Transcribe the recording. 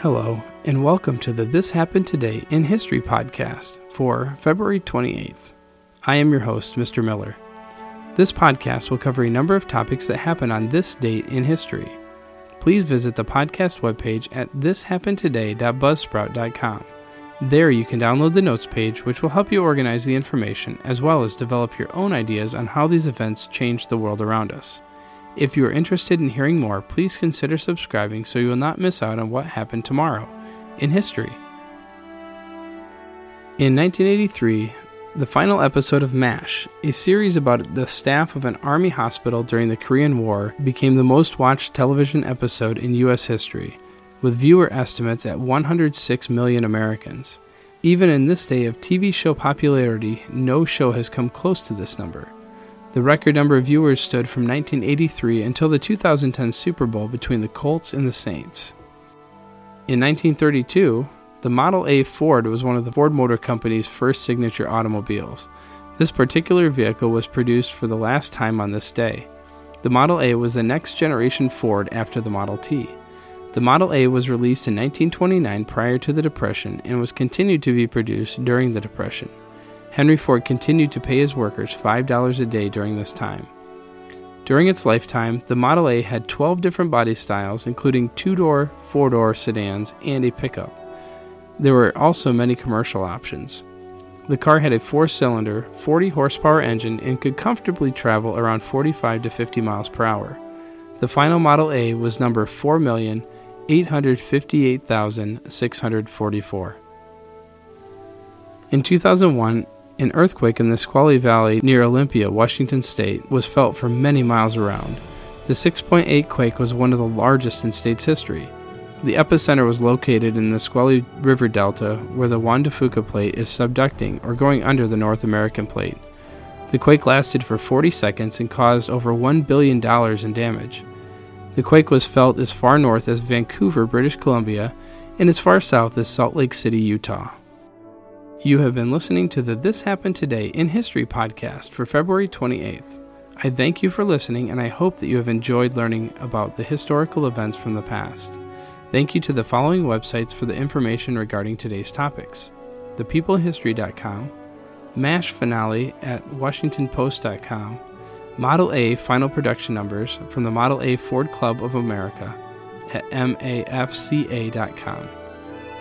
Hello, and welcome to the This Happened Today in History podcast for February 28th. I am your host, Mr. Miller. This podcast will cover a number of topics that happen on this date in history. Please visit the podcast webpage at thishappenedtoday.buzzsprout.com. There you can download the notes page, which will help you organize the information as well as develop your own ideas on how these events change the world around us. If you are interested in hearing more, please consider subscribing so you will not miss out on what happened tomorrow in history. In 1983, the final episode of MASH, a series about the staff of an army hospital during the Korean War, became the most watched television episode in U.S. history, with viewer estimates at 106 million Americans. Even in this day of TV show popularity, no show has come close to this number. The record number of viewers stood from 1983 until the 2010 Super Bowl between the Colts and the Saints. In 1932, the Model A Ford was one of the Ford Motor Company's first signature automobiles. This particular vehicle was produced for the last time on this day. The Model A was the next generation Ford after the Model T. The Model A was released in 1929 prior to the Depression and was continued to be produced during the Depression. Henry Ford continued to pay his workers $5 a day during this time. During its lifetime, the Model A had 12 different body styles, including two door, four door sedans, and a pickup. There were also many commercial options. The car had a four cylinder, 40 horsepower engine and could comfortably travel around 45 to 50 miles per hour. The final Model A was number 4,858,644. In 2001, an earthquake in the Nisqually Valley near Olympia, Washington state, was felt for many miles around. The 6.8 quake was one of the largest in state's history. The epicenter was located in the Nisqually River Delta, where the Juan de Fuca plate is subducting or going under the North American plate. The quake lasted for 40 seconds and caused over $1 billion in damage. The quake was felt as far north as Vancouver, British Columbia, and as far south as Salt Lake City, Utah. You have been listening to the This Happened Today in History podcast for February 28th. I thank you for listening and I hope that you have enjoyed learning about the historical events from the past. Thank you to the following websites for the information regarding today's topics thepeoplehistory.com, MASH finale at washingtonpost.com, Model A final production numbers from the Model A Ford Club of America at mafca.com.